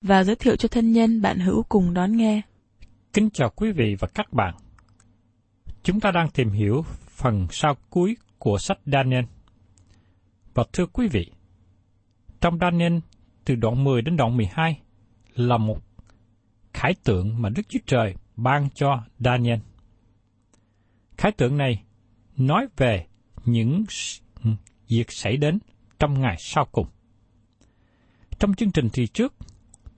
và giới thiệu cho thân nhân bạn hữu cùng đón nghe. Kính chào quý vị và các bạn. Chúng ta đang tìm hiểu phần sau cuối của sách Daniel. Và thưa quý vị, trong Daniel từ đoạn 10 đến đoạn 12 là một khải tượng mà Đức Chúa Trời ban cho Daniel. Khải tượng này nói về những việc xảy đến trong ngày sau cùng. Trong chương trình thì trước,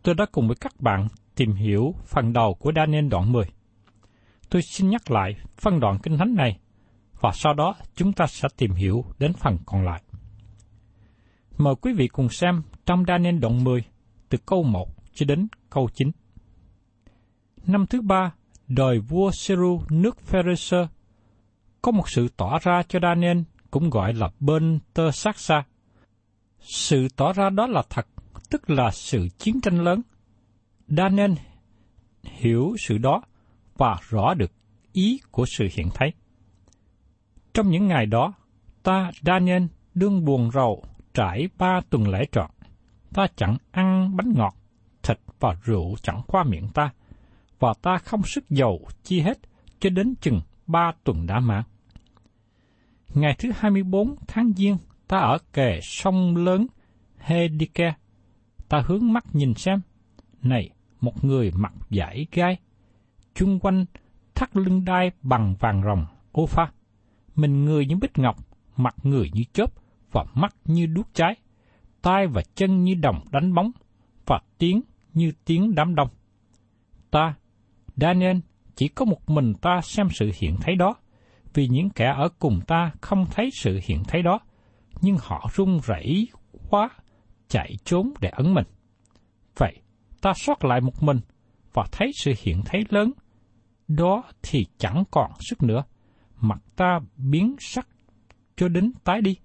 tôi đã cùng với các bạn tìm hiểu phần đầu của Daniel đoạn 10. Tôi xin nhắc lại phân đoạn kinh thánh này, và sau đó chúng ta sẽ tìm hiểu đến phần còn lại. Mời quý vị cùng xem trong Daniel đoạn 10, từ câu 1 cho đến câu 9. Năm thứ ba, đời vua Seru nước Pharisee, có một sự tỏ ra cho Daniel cũng gọi là bên tơ sát xa. Sự tỏ ra đó là thật, tức là sự chiến tranh lớn. Daniel hiểu sự đó và rõ được ý của sự hiện thấy. Trong những ngày đó, ta Daniel đương buồn rầu trải ba tuần lễ trọn. Ta chẳng ăn bánh ngọt, thịt và rượu chẳng qua miệng ta, và ta không sức dầu chi hết cho đến chừng ba tuần đã mãn. Ngày thứ 24 tháng Giêng, ta ở kề sông lớn Hedike. Ta hướng mắt nhìn xem, này, một người mặc vải gai, chung quanh thắt lưng đai bằng vàng rồng, ô pha. Mình người như bích ngọc, mặt người như chớp, và mắt như đuốc cháy, tai và chân như đồng đánh bóng, và tiếng như tiếng đám đông. Ta, Daniel, chỉ có một mình ta xem sự hiện thấy đó, vì những kẻ ở cùng ta không thấy sự hiện thấy đó, nhưng họ run rẩy quá, chạy trốn để ẩn mình. Vậy, ta sót lại một mình và thấy sự hiện thấy lớn, đó thì chẳng còn sức nữa, mặt ta biến sắc cho đến tái đi,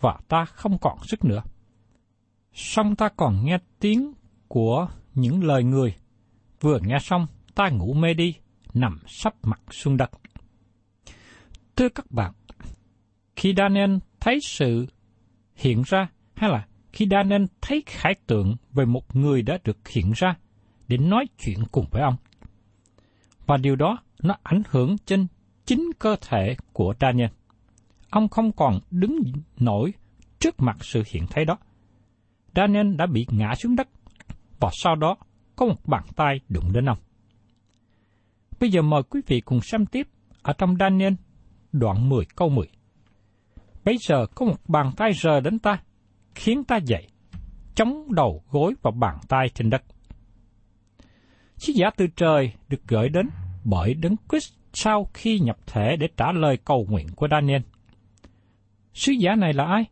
và ta không còn sức nữa. Xong ta còn nghe tiếng của những lời người, vừa nghe xong ta ngủ mê đi, nằm sắp mặt xuống đất. Thưa các bạn, khi Daniel thấy sự hiện ra, hay là khi Daniel thấy khải tượng về một người đã được hiện ra để nói chuyện cùng với ông. Và điều đó nó ảnh hưởng trên chính cơ thể của Daniel. Ông không còn đứng nổi trước mặt sự hiện thấy đó. Daniel đã bị ngã xuống đất, và sau đó có một bàn tay đụng đến ông. Bây giờ mời quý vị cùng xem tiếp ở trong Daniel đoạn 10 câu 10. Bây giờ có một bàn tay rờ đến ta, khiến ta dậy, chống đầu gối và bàn tay trên đất. Sứ giả từ trời được gửi đến bởi Đấng Christ sau khi nhập thể để trả lời cầu nguyện của Daniel. Sứ giả này là ai?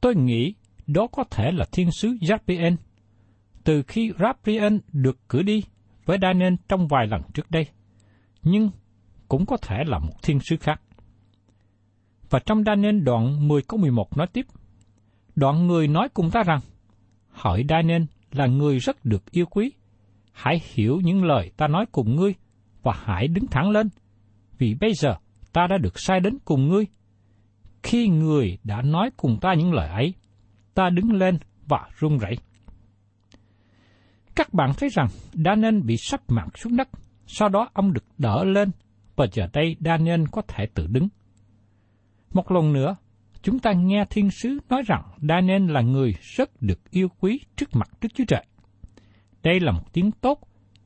Tôi nghĩ đó có thể là thiên sứ Gabriel. Từ khi Gabriel được cử đi với Daniel trong vài lần trước đây, nhưng cũng có thể là một thiên sứ khác. Và trong Daniel đoạn 10 câu 11 nói tiếp, đoạn người nói cùng ta rằng, hỏi Daniel là người rất được yêu quý, hãy hiểu những lời ta nói cùng ngươi và hãy đứng thẳng lên, vì bây giờ ta đã được sai đến cùng ngươi. Khi người đã nói cùng ta những lời ấy, ta đứng lên và run rẩy. Các bạn thấy rằng Daniel bị sắp mặt xuống đất, sau đó ông được đỡ lên, và giờ đây Daniel có thể tự đứng. Một lần nữa, chúng ta nghe thiên sứ nói rằng Daniel là người rất được yêu quý trước mặt Đức Chúa Trời. Đây là một tiếng tốt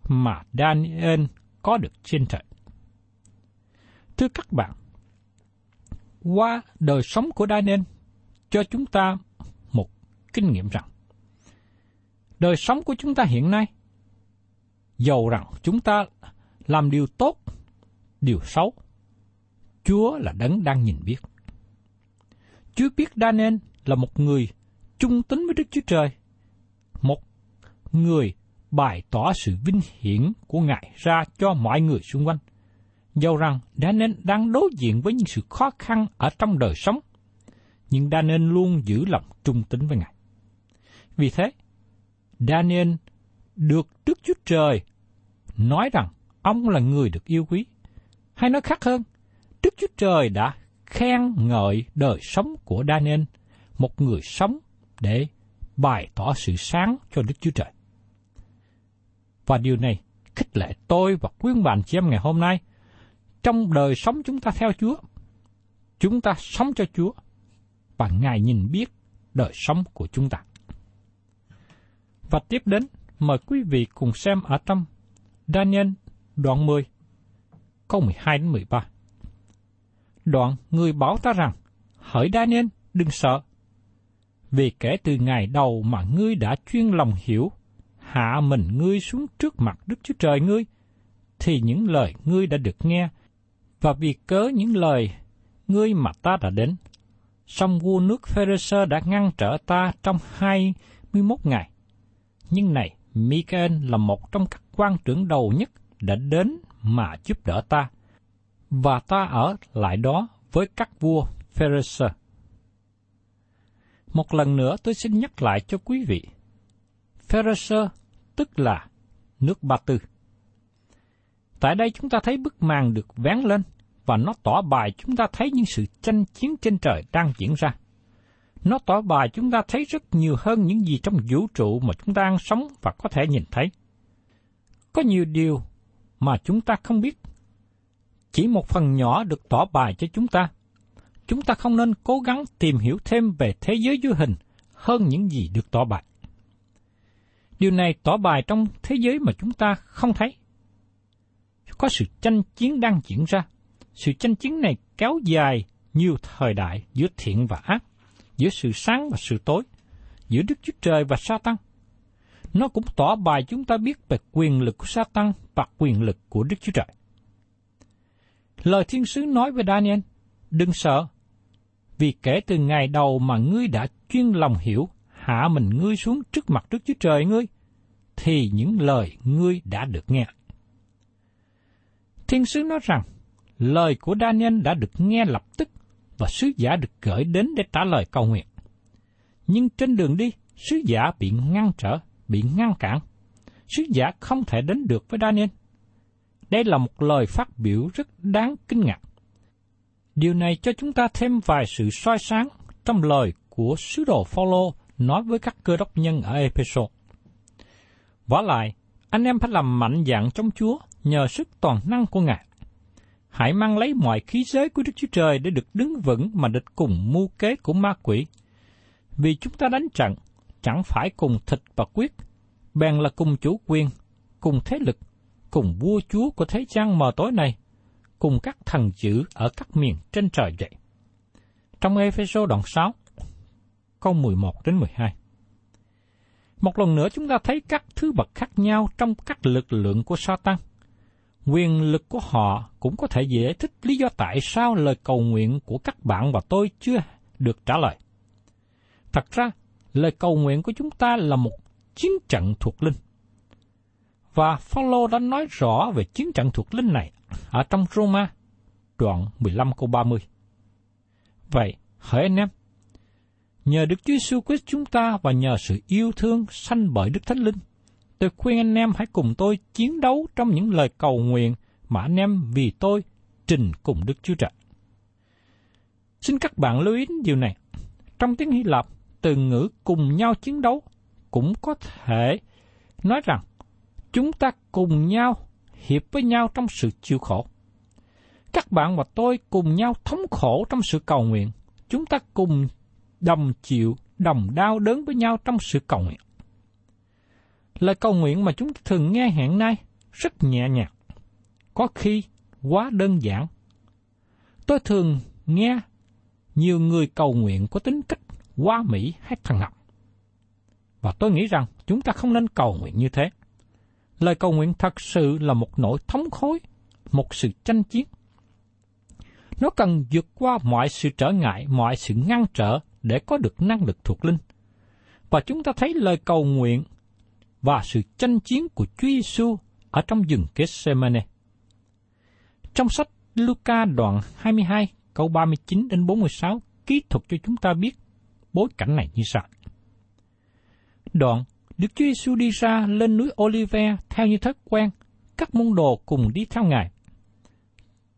mà Daniel có được trên trời. Thưa các bạn, qua đời sống của Daniel cho chúng ta một kinh nghiệm rằng đời sống của chúng ta hiện nay dầu rằng chúng ta làm điều tốt, điều xấu, Chúa là đấng đang nhìn biết. Chúa biết Daniel là một người trung tín với Đức Chúa Trời, một người bày tỏ sự vinh hiển của Ngài ra cho mọi người xung quanh. Dầu rằng Daniel đang đối diện với những sự khó khăn ở trong đời sống, nhưng Daniel luôn giữ lòng trung tín với Ngài. Vì thế, Daniel được Đức Chúa Trời nói rằng ông là người được yêu quý. Hay nói khác hơn, Đức Chúa Trời đã khen ngợi đời sống của Daniel, một người sống để bày tỏ sự sáng cho Đức Chúa Trời. Và điều này khích lệ tôi và quyến bạn chị em ngày hôm nay. Trong đời sống chúng ta theo Chúa, chúng ta sống cho Chúa, và Ngài nhìn biết đời sống của chúng ta. Và tiếp đến, mời quý vị cùng xem ở trong Daniel đoạn 10, câu 12 đến 13. Đoạn người bảo ta rằng, hỡi Daniel, đừng sợ, vì kể từ ngày đầu mà ngươi đã chuyên lòng hiểu hạ mình ngươi xuống trước mặt Đức Chúa Trời ngươi, thì những lời ngươi đã được nghe, và vì cớ những lời ngươi mà ta đã đến. Song vua nước Pharisee đã ngăn trở ta trong hai mươi 21 ngày. Nhưng này, Michael là một trong các quan trưởng đầu nhất đã đến mà giúp đỡ ta, và ta ở lại đó với các vua Pharisee. Một lần nữa tôi xin nhắc lại cho quý vị, Pharisee tức là nước Ba Tư. Tại đây chúng ta thấy bức màn được vén lên và nó tỏ bài chúng ta thấy những sự tranh chiến trên trời đang diễn ra. Nó tỏ bài chúng ta thấy rất nhiều hơn những gì trong vũ trụ mà chúng ta đang sống và có thể nhìn thấy. Có nhiều điều mà chúng ta không biết. Chỉ một phần nhỏ được tỏ bài cho chúng ta. Chúng ta không nên cố gắng tìm hiểu thêm về thế giới dưới hình hơn những gì được tỏ bài. Điều này tỏ bài trong thế giới mà chúng ta không thấy. Có sự tranh chiến đang diễn ra. Sự tranh chiến này kéo dài nhiều thời đại giữa thiện và ác, giữa sự sáng và sự tối, giữa Đức Chúa Trời và Sa-tăng. Nó cũng tỏ bài chúng ta biết về quyền lực của Sa-tăng và quyền lực của Đức Chúa Trời. Lời thiên sứ nói với Daniel, đừng sợ, vì kể từ ngày đầu mà ngươi đã chuyên lòng hiểu hạ mình ngươi xuống trước mặt Đức Chúa Trời ngươi, thì những lời ngươi đã được nghe. Thiên sứ nói rằng, lời của Daniel đã được nghe lập tức và sứ giả được gửi đến để trả lời cầu nguyện. Nhưng trên đường đi, sứ giả bị ngăn trở, bị ngăn cản. Sứ giả không thể đến được với Daniel. Đây là một lời phát biểu rất đáng kinh ngạc. Điều này cho chúng ta thêm vài sự soi sáng trong lời của sứ đồ Phaolô nói với các cơ đốc nhân ở Epheso. Vả lại, anh em phải làm mạnh dạn trong Chúa nhờ sức toàn năng của Ngài. Hãy mang lấy mọi khí giới của Đức Chúa Trời để được đứng vững mà địch cùng mưu kế của ma quỷ. Vì chúng ta đánh trận, chẳng phải cùng thịt và quyết, bèn là cùng chủ quyền, cùng thế lực, cùng vua chúa của thế gian mờ tối này, cùng các thần dữ ở các miền trên trời vậy. Trong Ephesos đoạn 6, câu 11 đến 12. Một lần nữa chúng ta thấy các thứ bậc khác nhau trong các lực lượng của Satan. Quyền lực của họ cũng có thể giải thích lý do tại sao lời cầu nguyện của các bạn và tôi chưa được trả lời. Thật ra, lời cầu nguyện của chúng ta là một chiến trận thuộc linh. Và Phaolô đã nói rõ về chiến trận thuộc linh này ở trong Roma, đoạn 15 câu 30. Vậy, hỡi anh em, nhờ Đức Chúa Giêsu Christ chúng ta và nhờ sự yêu thương sanh bởi Đức Thánh Linh, tôi khuyên anh em hãy cùng tôi chiến đấu trong những lời cầu nguyện mà anh em vì tôi trình cùng Đức Chúa Trời. Xin các bạn lưu ý điều này. Trong tiếng Hy Lạp, từ ngữ cùng nhau chiến đấu cũng có thể nói rằng chúng ta cùng nhau hiệp với nhau trong sự chịu khổ. Các bạn và tôi cùng nhau thống khổ trong sự cầu nguyện. Chúng ta cùng đồng chịu, đồng đau đớn với nhau trong sự cầu nguyện. Lời cầu nguyện mà chúng ta thường nghe hiện nay rất nhẹ nhàng, có khi quá đơn giản. Tôi thường nghe nhiều người cầu nguyện có tính cách quá mỹ hay thằng học. Và tôi nghĩ rằng chúng ta không nên cầu nguyện như thế. Lời cầu nguyện thật sự là một nỗi thống khối, một sự tranh chiến. Nó cần vượt qua mọi sự trở ngại, mọi sự ngăn trở để có được năng lực thuộc linh. Và chúng ta thấy lời cầu nguyện và sự tranh chiến của Chúa Giêsu ở trong rừng Gethsemane. Trong sách Luca đoạn 22 câu 39 đến 46 kỹ thuật cho chúng ta biết bối cảnh này như sau. Đoạn, Đức Chúa Giêsu đi ra lên núi Olive theo như thói quen, các môn đồ cùng đi theo Ngài.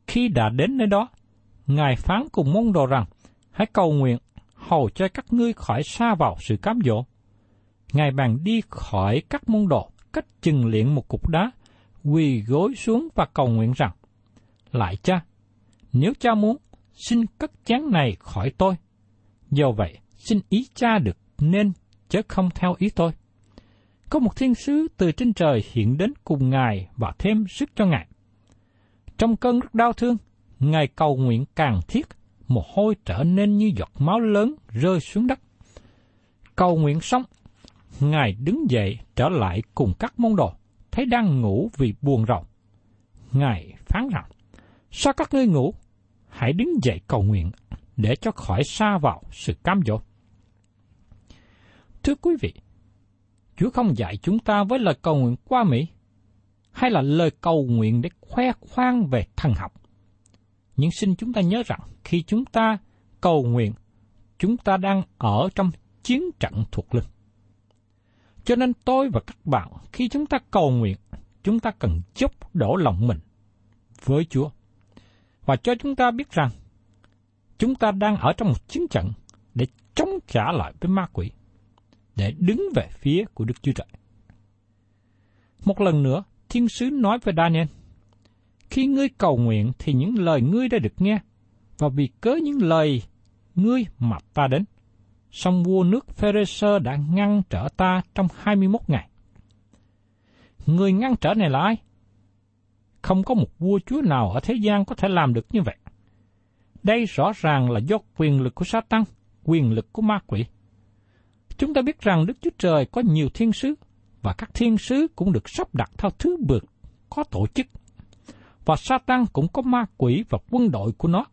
Khi đã đến nơi đó, Ngài phán cùng môn đồ rằng, hãy cầu nguyện, hầu cho các ngươi khỏi xa vào sự cám dỗ. Ngài bàn đi khỏi các môn đồ, cách chừng liện một cục đá, quỳ gối xuống và cầu nguyện rằng, Lại cha, nếu cha muốn, xin cất chén này khỏi tôi. Do vậy, xin ý cha được nên, chứ không theo ý tôi. Có một thiên sứ từ trên trời hiện đến cùng Ngài và thêm sức cho Ngài. Trong cơn rất đau thương, Ngài cầu nguyện càng thiết, mồ hôi trở nên như giọt máu lớn rơi xuống đất. Cầu nguyện xong, Ngài đứng dậy trở lại cùng các môn đồ, thấy đang ngủ vì buồn rầu. Ngài phán rằng, sao các ngươi ngủ? Hãy đứng dậy cầu nguyện, để cho khỏi xa vào sự cám dỗ. Thưa quý vị, Chúa không dạy chúng ta với lời cầu nguyện qua Mỹ, hay là lời cầu nguyện để khoe khoang về thần học. Nhưng xin chúng ta nhớ rằng khi chúng ta cầu nguyện, chúng ta đang ở trong chiến trận thuộc linh. Cho nên tôi và các bạn, khi chúng ta cầu nguyện, chúng ta cần dốc đổ lòng mình với Chúa. Và cho chúng ta biết rằng, chúng ta đang ở trong một chiến trận để chống trả lại với ma quỷ để đứng về phía của Đức Chúa Trời. Một lần nữa, thiên sứ nói với Daniel, khi ngươi cầu nguyện thì những lời ngươi đã được nghe, và vì cớ những lời ngươi mà ta đến. Song vua nước Pharisee đã ngăn trở ta trong 21 ngày. Người ngăn trở này là ai? Không có một vua chúa nào ở thế gian có thể làm được như vậy. Đây rõ ràng là do quyền lực của Satan, quyền lực của ma quỷ. Chúng ta biết rằng Đức Chúa Trời có nhiều thiên sứ, và các thiên sứ cũng được sắp đặt theo thứ bậc có tổ chức. Và Satan cũng có ma quỷ và quân đội của nó.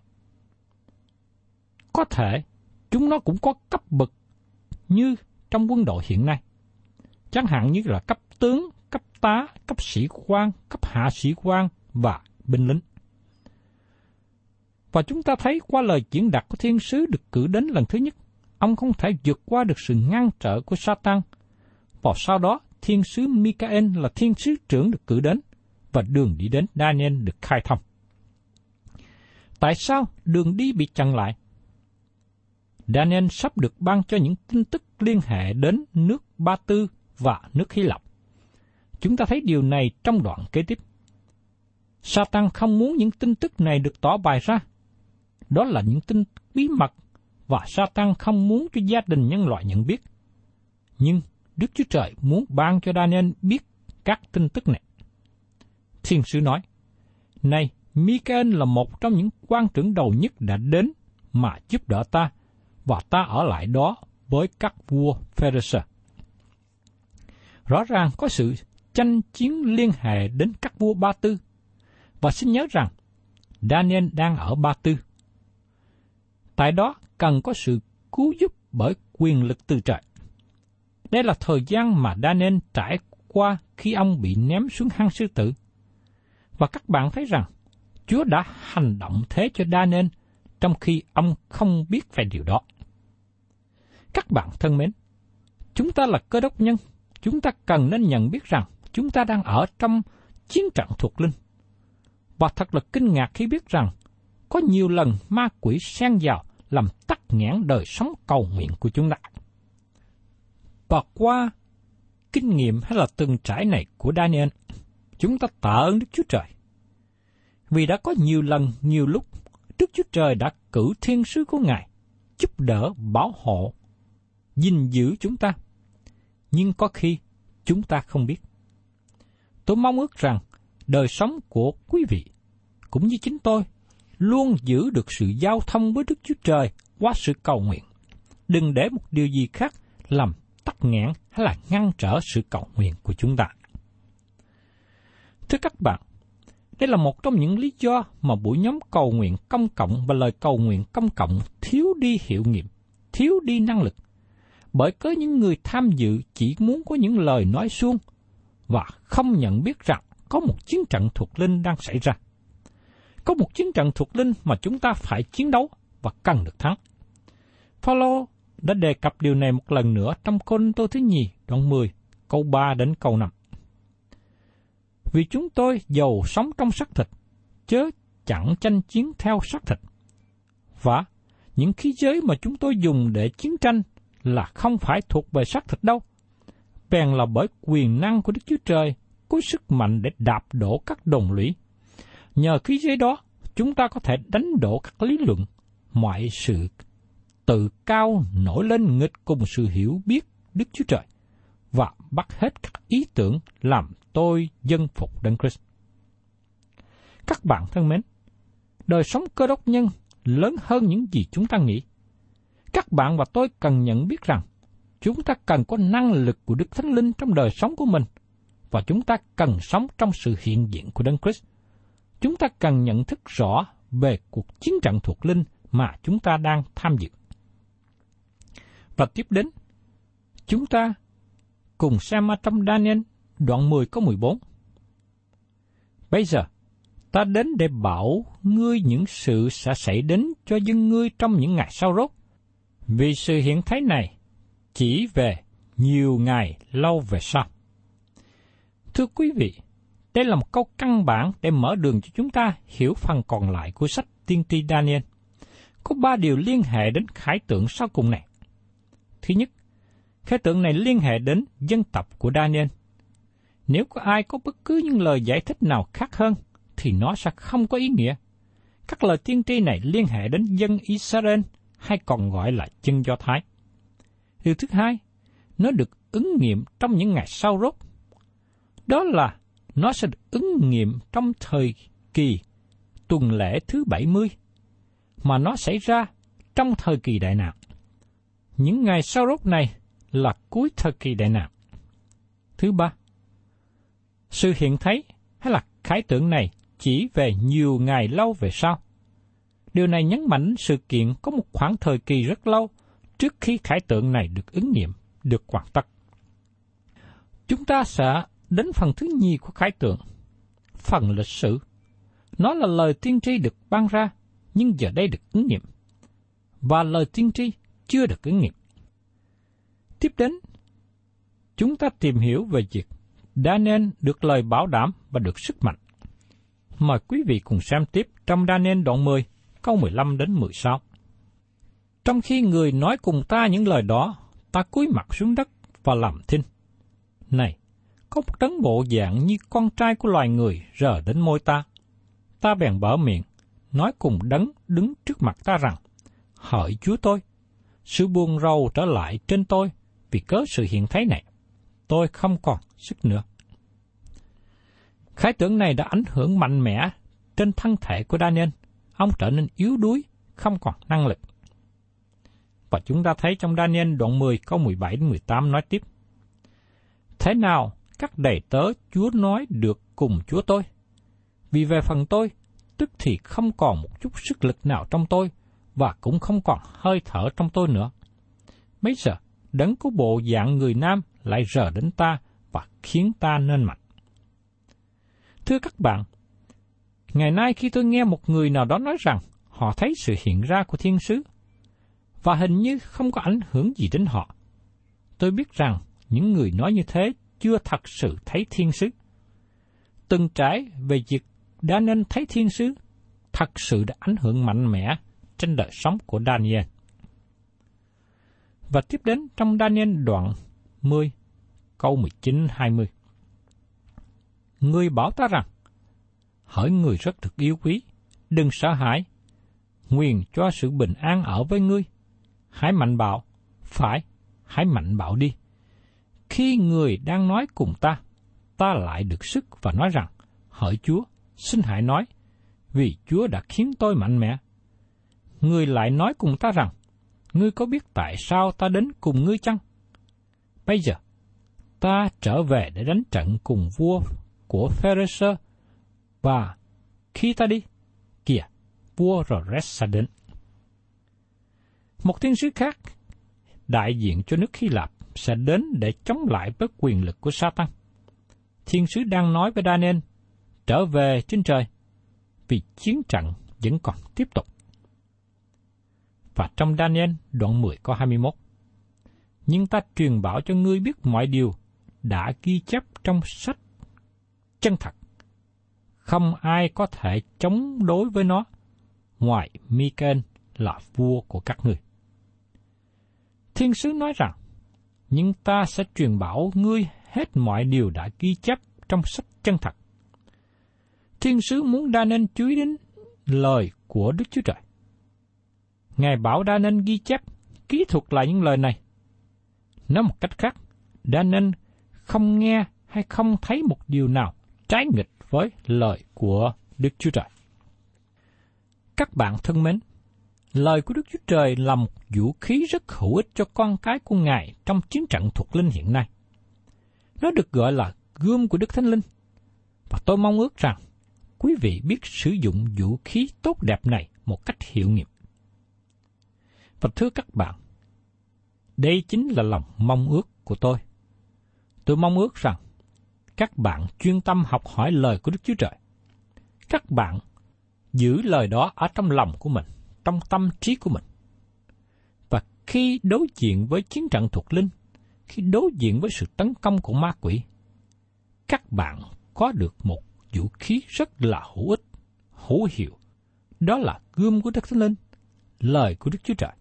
Có thể chúng nó cũng có cấp bậc như trong quân đội hiện nay. Chẳng hạn như là cấp tướng, cấp tá, cấp sĩ quan, cấp hạ sĩ quan và binh lính. Và chúng ta thấy qua lời diễn đạt của thiên sứ được cử đến lần thứ nhất, ông không thể vượt qua được sự ngăn trở của Satan. Và sau đó, thiên sứ Michael là thiên sứ trưởng được cử đến, và đường đi đến Daniel được khai thông. Tại sao đường đi bị chặn lại? Daniel sắp được ban cho những tin tức liên hệ đến nước Ba Tư và nước Hy Lạp. Chúng ta thấy điều này trong đoạn kế tiếp. Satan không muốn những tin tức này được tỏ bài ra. Đó là những tin bí mật và Satan không muốn cho gia đình nhân loại nhận biết. Nhưng Đức Chúa Trời muốn ban cho Daniel biết các tin tức này. Thiên sứ nói, Này, Michael là một trong những quan trưởng đầu nhất đã đến mà giúp đỡ ta, và ta ở lại đó với các vua Pharisee. Rõ ràng có sự tranh chiến liên hệ đến các vua Ba Tư, và xin nhớ rằng Daniel đang ở Ba Tư. Tại đó cần có sự cứu giúp bởi quyền lực từ trời. Đây là thời gian mà Daniel trải qua khi ông bị ném xuống hang sư tử. Và các bạn thấy rằng Chúa đã hành động thế cho Daniel trong khi ông không biết về điều đó. Các bạn thân mến, chúng ta là cơ đốc nhân, chúng ta cần nên nhận biết rằng chúng ta đang ở trong chiến trận thuộc linh. Và thật là kinh ngạc khi biết rằng có nhiều lần ma quỷ xen vào làm tắc nghẽn đời sống cầu nguyện của chúng ta. Và qua kinh nghiệm hay là từng trải này của Daniel, chúng ta tạ ơn Đức Chúa Trời. Vì đã có nhiều lần, nhiều lúc, Đức Chúa Trời đã cử thiên sứ của Ngài, giúp đỡ, bảo hộ, gìn giữ chúng ta. Nhưng có khi chúng ta không biết. Tôi mong ước rằng đời sống của quý vị, cũng như chính tôi, luôn giữ được sự giao thông với Đức Chúa Trời qua sự cầu nguyện. Đừng để một điều gì khác làm tắc nghẽn hay là ngăn trở sự cầu nguyện của chúng ta. Thưa các bạn, đây là một trong những lý do mà buổi nhóm cầu nguyện công cộng và lời cầu nguyện công cộng thiếu đi hiệu nghiệm, thiếu đi năng lực. Bởi có những người tham dự chỉ muốn có những lời nói suông và không nhận biết rằng có một chiến trận thuộc linh đang xảy ra. Có một chiến trận thuộc linh mà chúng ta phải chiến đấu và cần được thắng. Phaolô đã đề cập điều này một lần nữa trong Côn Tô thứ nhì, đoạn 10, câu 3 đến câu 5. Vì chúng tôi giàu sống trong xác thịt, chớ chẳng tranh chiến theo xác thịt. Và những khí giới mà chúng tôi dùng để chiến tranh là không phải thuộc về xác thịt đâu. Bèn là bởi quyền năng của Đức Chúa Trời có sức mạnh để đạp đổ các đồng lũy. Nhờ khí giới đó, chúng ta có thể đánh đổ các lý luận, mọi sự tự cao nổi lên nghịch cùng sự hiểu biết Đức Chúa Trời và bắt hết các ý tưởng làm tôi dân phục Đấng Christ. Các bạn thân mến, đời sống cơ đốc nhân lớn hơn những gì chúng ta nghĩ. Các bạn và tôi cần nhận biết rằng chúng ta cần có năng lực của Đức Thánh Linh trong đời sống của mình và chúng ta cần sống trong sự hiện diện của Đấng Christ. Chúng ta cần nhận thức rõ về cuộc chiến trận thuộc linh mà chúng ta đang tham dự. Và tiếp đến, chúng ta cùng xem ở trong Daniel đoạn 10 có 14. Bây giờ, ta đến để bảo ngươi những sự sẽ xảy đến cho dân ngươi trong những ngày sau rốt. Vì sự hiện thái này chỉ về nhiều ngày lâu về sau. Thưa quý vị, đây là một câu căn bản để mở đường cho chúng ta hiểu phần còn lại của sách tiên tri Daniel. Có ba điều liên hệ đến khải tượng sau cùng này. Thứ nhất, khải tượng này liên hệ đến dân tộc của Daniel – nếu có ai có bất cứ những lời giải thích nào khác hơn, thì nó sẽ không có ý nghĩa. Các lời tiên tri này liên hệ đến dân Israel hay còn gọi là dân Do Thái. Điều thứ hai, nó được ứng nghiệm trong những ngày sau rốt. Đó là nó sẽ được ứng nghiệm trong thời kỳ tuần lễ thứ 70, mà nó xảy ra trong thời kỳ đại nạn. Những ngày sau rốt này là cuối thời kỳ đại nạn. Thứ ba, sự hiện thấy hay là khái tượng này chỉ về nhiều ngày lâu về sau. Điều này nhấn mạnh sự kiện có một khoảng thời kỳ rất lâu trước khi khải tượng này được ứng nghiệm, được hoàn tất. Chúng ta sẽ đến phần thứ nhì của khải tượng, phần lịch sử. Nó là lời tiên tri được ban ra, nhưng giờ đây được ứng nghiệm. Và lời tiên tri chưa được ứng nghiệm. Tiếp đến, chúng ta tìm hiểu về việc Daniel được lời bảo đảm và được sức mạnh. Mời quý vị cùng xem tiếp trong Daniel đoạn 10, câu 15 đến 16. Trong khi người nói cùng ta những lời đó, ta cúi mặt xuống đất và làm thinh. Này, có một tấn bộ dạng như con trai của loài người rờ đến môi ta. Ta bèn mở miệng, nói cùng đấng đứng trước mặt ta rằng, Hỡi Chúa tôi, sự buồn rầu trở lại trên tôi vì cớ sự hiện thấy này tôi không còn sức nữa. Khái tưởng này đã ảnh hưởng mạnh mẽ trên thân thể của Daniel. Ông trở nên yếu đuối, không còn năng lực. Và chúng ta thấy trong Daniel đoạn 10 câu 17 đến 18 nói tiếp. Thế nào các đầy tớ Chúa nói được cùng Chúa tôi? Vì về phần tôi, tức thì không còn một chút sức lực nào trong tôi, và cũng không còn hơi thở trong tôi nữa. Mấy giờ, đấng có bộ dạng người nam lại rờ đến ta và khiến ta nên mạnh. Thưa các bạn, ngày nay khi tôi nghe một người nào đó nói rằng họ thấy sự hiện ra của thiên sứ, và hình như không có ảnh hưởng gì đến họ, tôi biết rằng những người nói như thế chưa thật sự thấy thiên sứ. Từng trải về việc đã nên thấy thiên sứ, thật sự đã ảnh hưởng mạnh mẽ trên đời sống của Daniel. Và tiếp đến trong Daniel đoạn 10, câu 19-20. Người bảo ta rằng, hỡi người rất được yêu quý, đừng sợ hãi, nguyện cho sự bình an ở với ngươi. Hãy mạnh bạo, phải, hãy mạnh bạo đi. Khi người đang nói cùng ta, ta lại được sức và nói rằng, hỡi Chúa, xin hãy nói, vì Chúa đã khiến tôi mạnh mẽ. Người lại nói cùng ta rằng, ngươi có biết tại sao ta đến cùng ngươi chăng? Bây giờ, ta trở về để đánh trận cùng vua của Pharisee và khi ta đi, kìa, vua Rores đến. Một tiên sứ khác, đại diện cho nước Hy Lạp, sẽ đến để chống lại với quyền lực của Satan. Thiên sứ đang nói với Daniel, trở về trên trời, vì chiến trận vẫn còn tiếp tục. Và trong Daniel đoạn 10 có 21, Nhưng ta truyền bảo cho ngươi biết mọi điều đã ghi chép trong sách chân thật. Không ai có thể chống đối với nó, ngoài Michael là vua của các ngươi. Thiên sứ nói rằng, nhưng ta sẽ truyền bảo ngươi hết mọi điều đã ghi chép trong sách chân thật. Thiên sứ muốn đa nên chú ý đến lời của Đức Chúa Trời. Ngài bảo đa nên ghi chép, kỹ thuật lại những lời này. Nói một cách khác, đa nên không nghe hay không thấy một điều nào trái nghịch với lời của Đức Chúa Trời. Các bạn thân mến, lời của Đức Chúa Trời là một vũ khí rất hữu ích cho con cái của Ngài trong chiến trận thuộc linh hiện nay. Nó được gọi là gươm của Đức Thánh Linh. Và tôi mong ước rằng quý vị biết sử dụng vũ khí tốt đẹp này một cách hiệu nghiệm. Và thưa các bạn, đây chính là lòng mong ước của tôi. Tôi mong ước rằng các bạn chuyên tâm học hỏi lời của Đức Chúa Trời. Các bạn giữ lời đó ở trong lòng của mình, trong tâm trí của mình. Và khi đối diện với chiến trận thuộc linh, khi đối diện với sự tấn công của ma quỷ, các bạn có được một vũ khí rất là hữu ích, hữu hiệu. Đó là gươm của Đức Thánh Linh, lời của Đức Chúa Trời.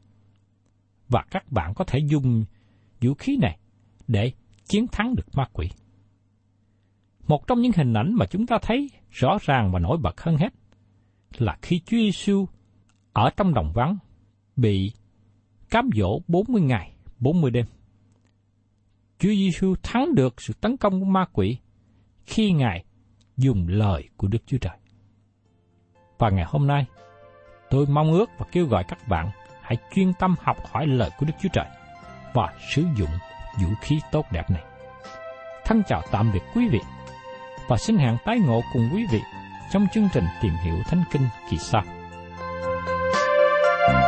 Và các bạn có thể dùng vũ khí này để chiến thắng được ma quỷ. Một trong những hình ảnh mà chúng ta thấy rõ ràng và nổi bật hơn hết là khi Chúa Giêsu ở trong đồng vắng bị cám dỗ 40 ngày, 40 đêm. Chúa Giêsu thắng được sự tấn công của ma quỷ khi Ngài dùng lời của Đức Chúa Trời. Và ngày hôm nay, tôi mong ước và kêu gọi các bạn hãy chuyên tâm học hỏi lời của Đức Chúa Trời và sử dụng vũ khí tốt đẹp này. Thân chào tạm biệt quý vị và xin hẹn tái ngộ cùng quý vị trong chương trình tìm hiểu Thánh Kinh kỳ sau.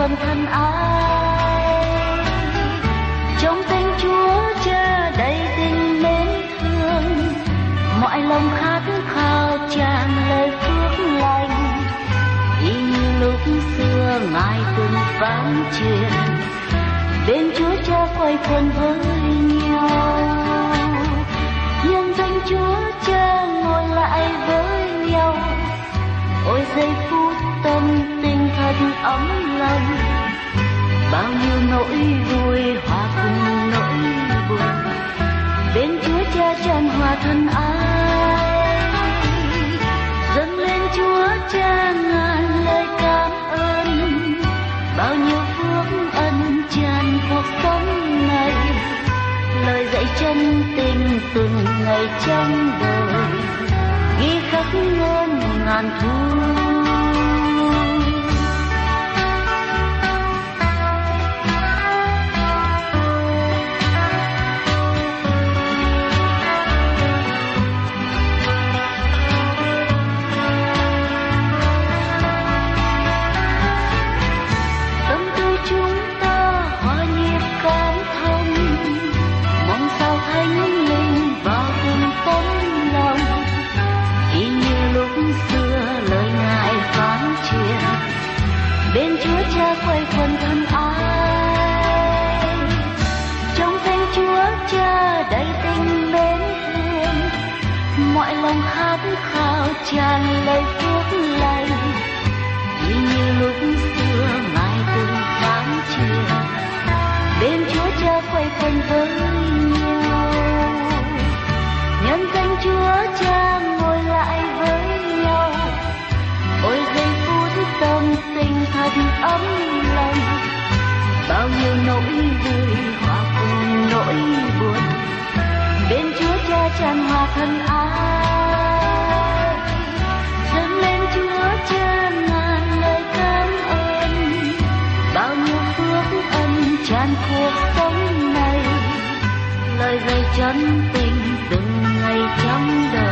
quên thân ai. Trong danh chúa cha đầy tình mến thương, mọi lòng khát khao tràn lời phước lành. Y như lúc xưa ngài từng phán truyền bên chúa cha quay quần với nỗi vui, hòa cùng nỗi buồn. Bên chúa cha tràn hòa thân ai? Dâng lên chúa cha ngàn lời cảm ơn. Bao nhiêu phước ân tràn cuộc sống này. Lời dạy chân tình từng ngày trong đời. Ghi khắc ngôn ngàn thu. tràn hòa thân ai dâng lên chúa cha ngàn lời cảm ơn. Bao nhiêu phước ân tràn cuộc sống này. Lời về chân tình từng ngày trong đời.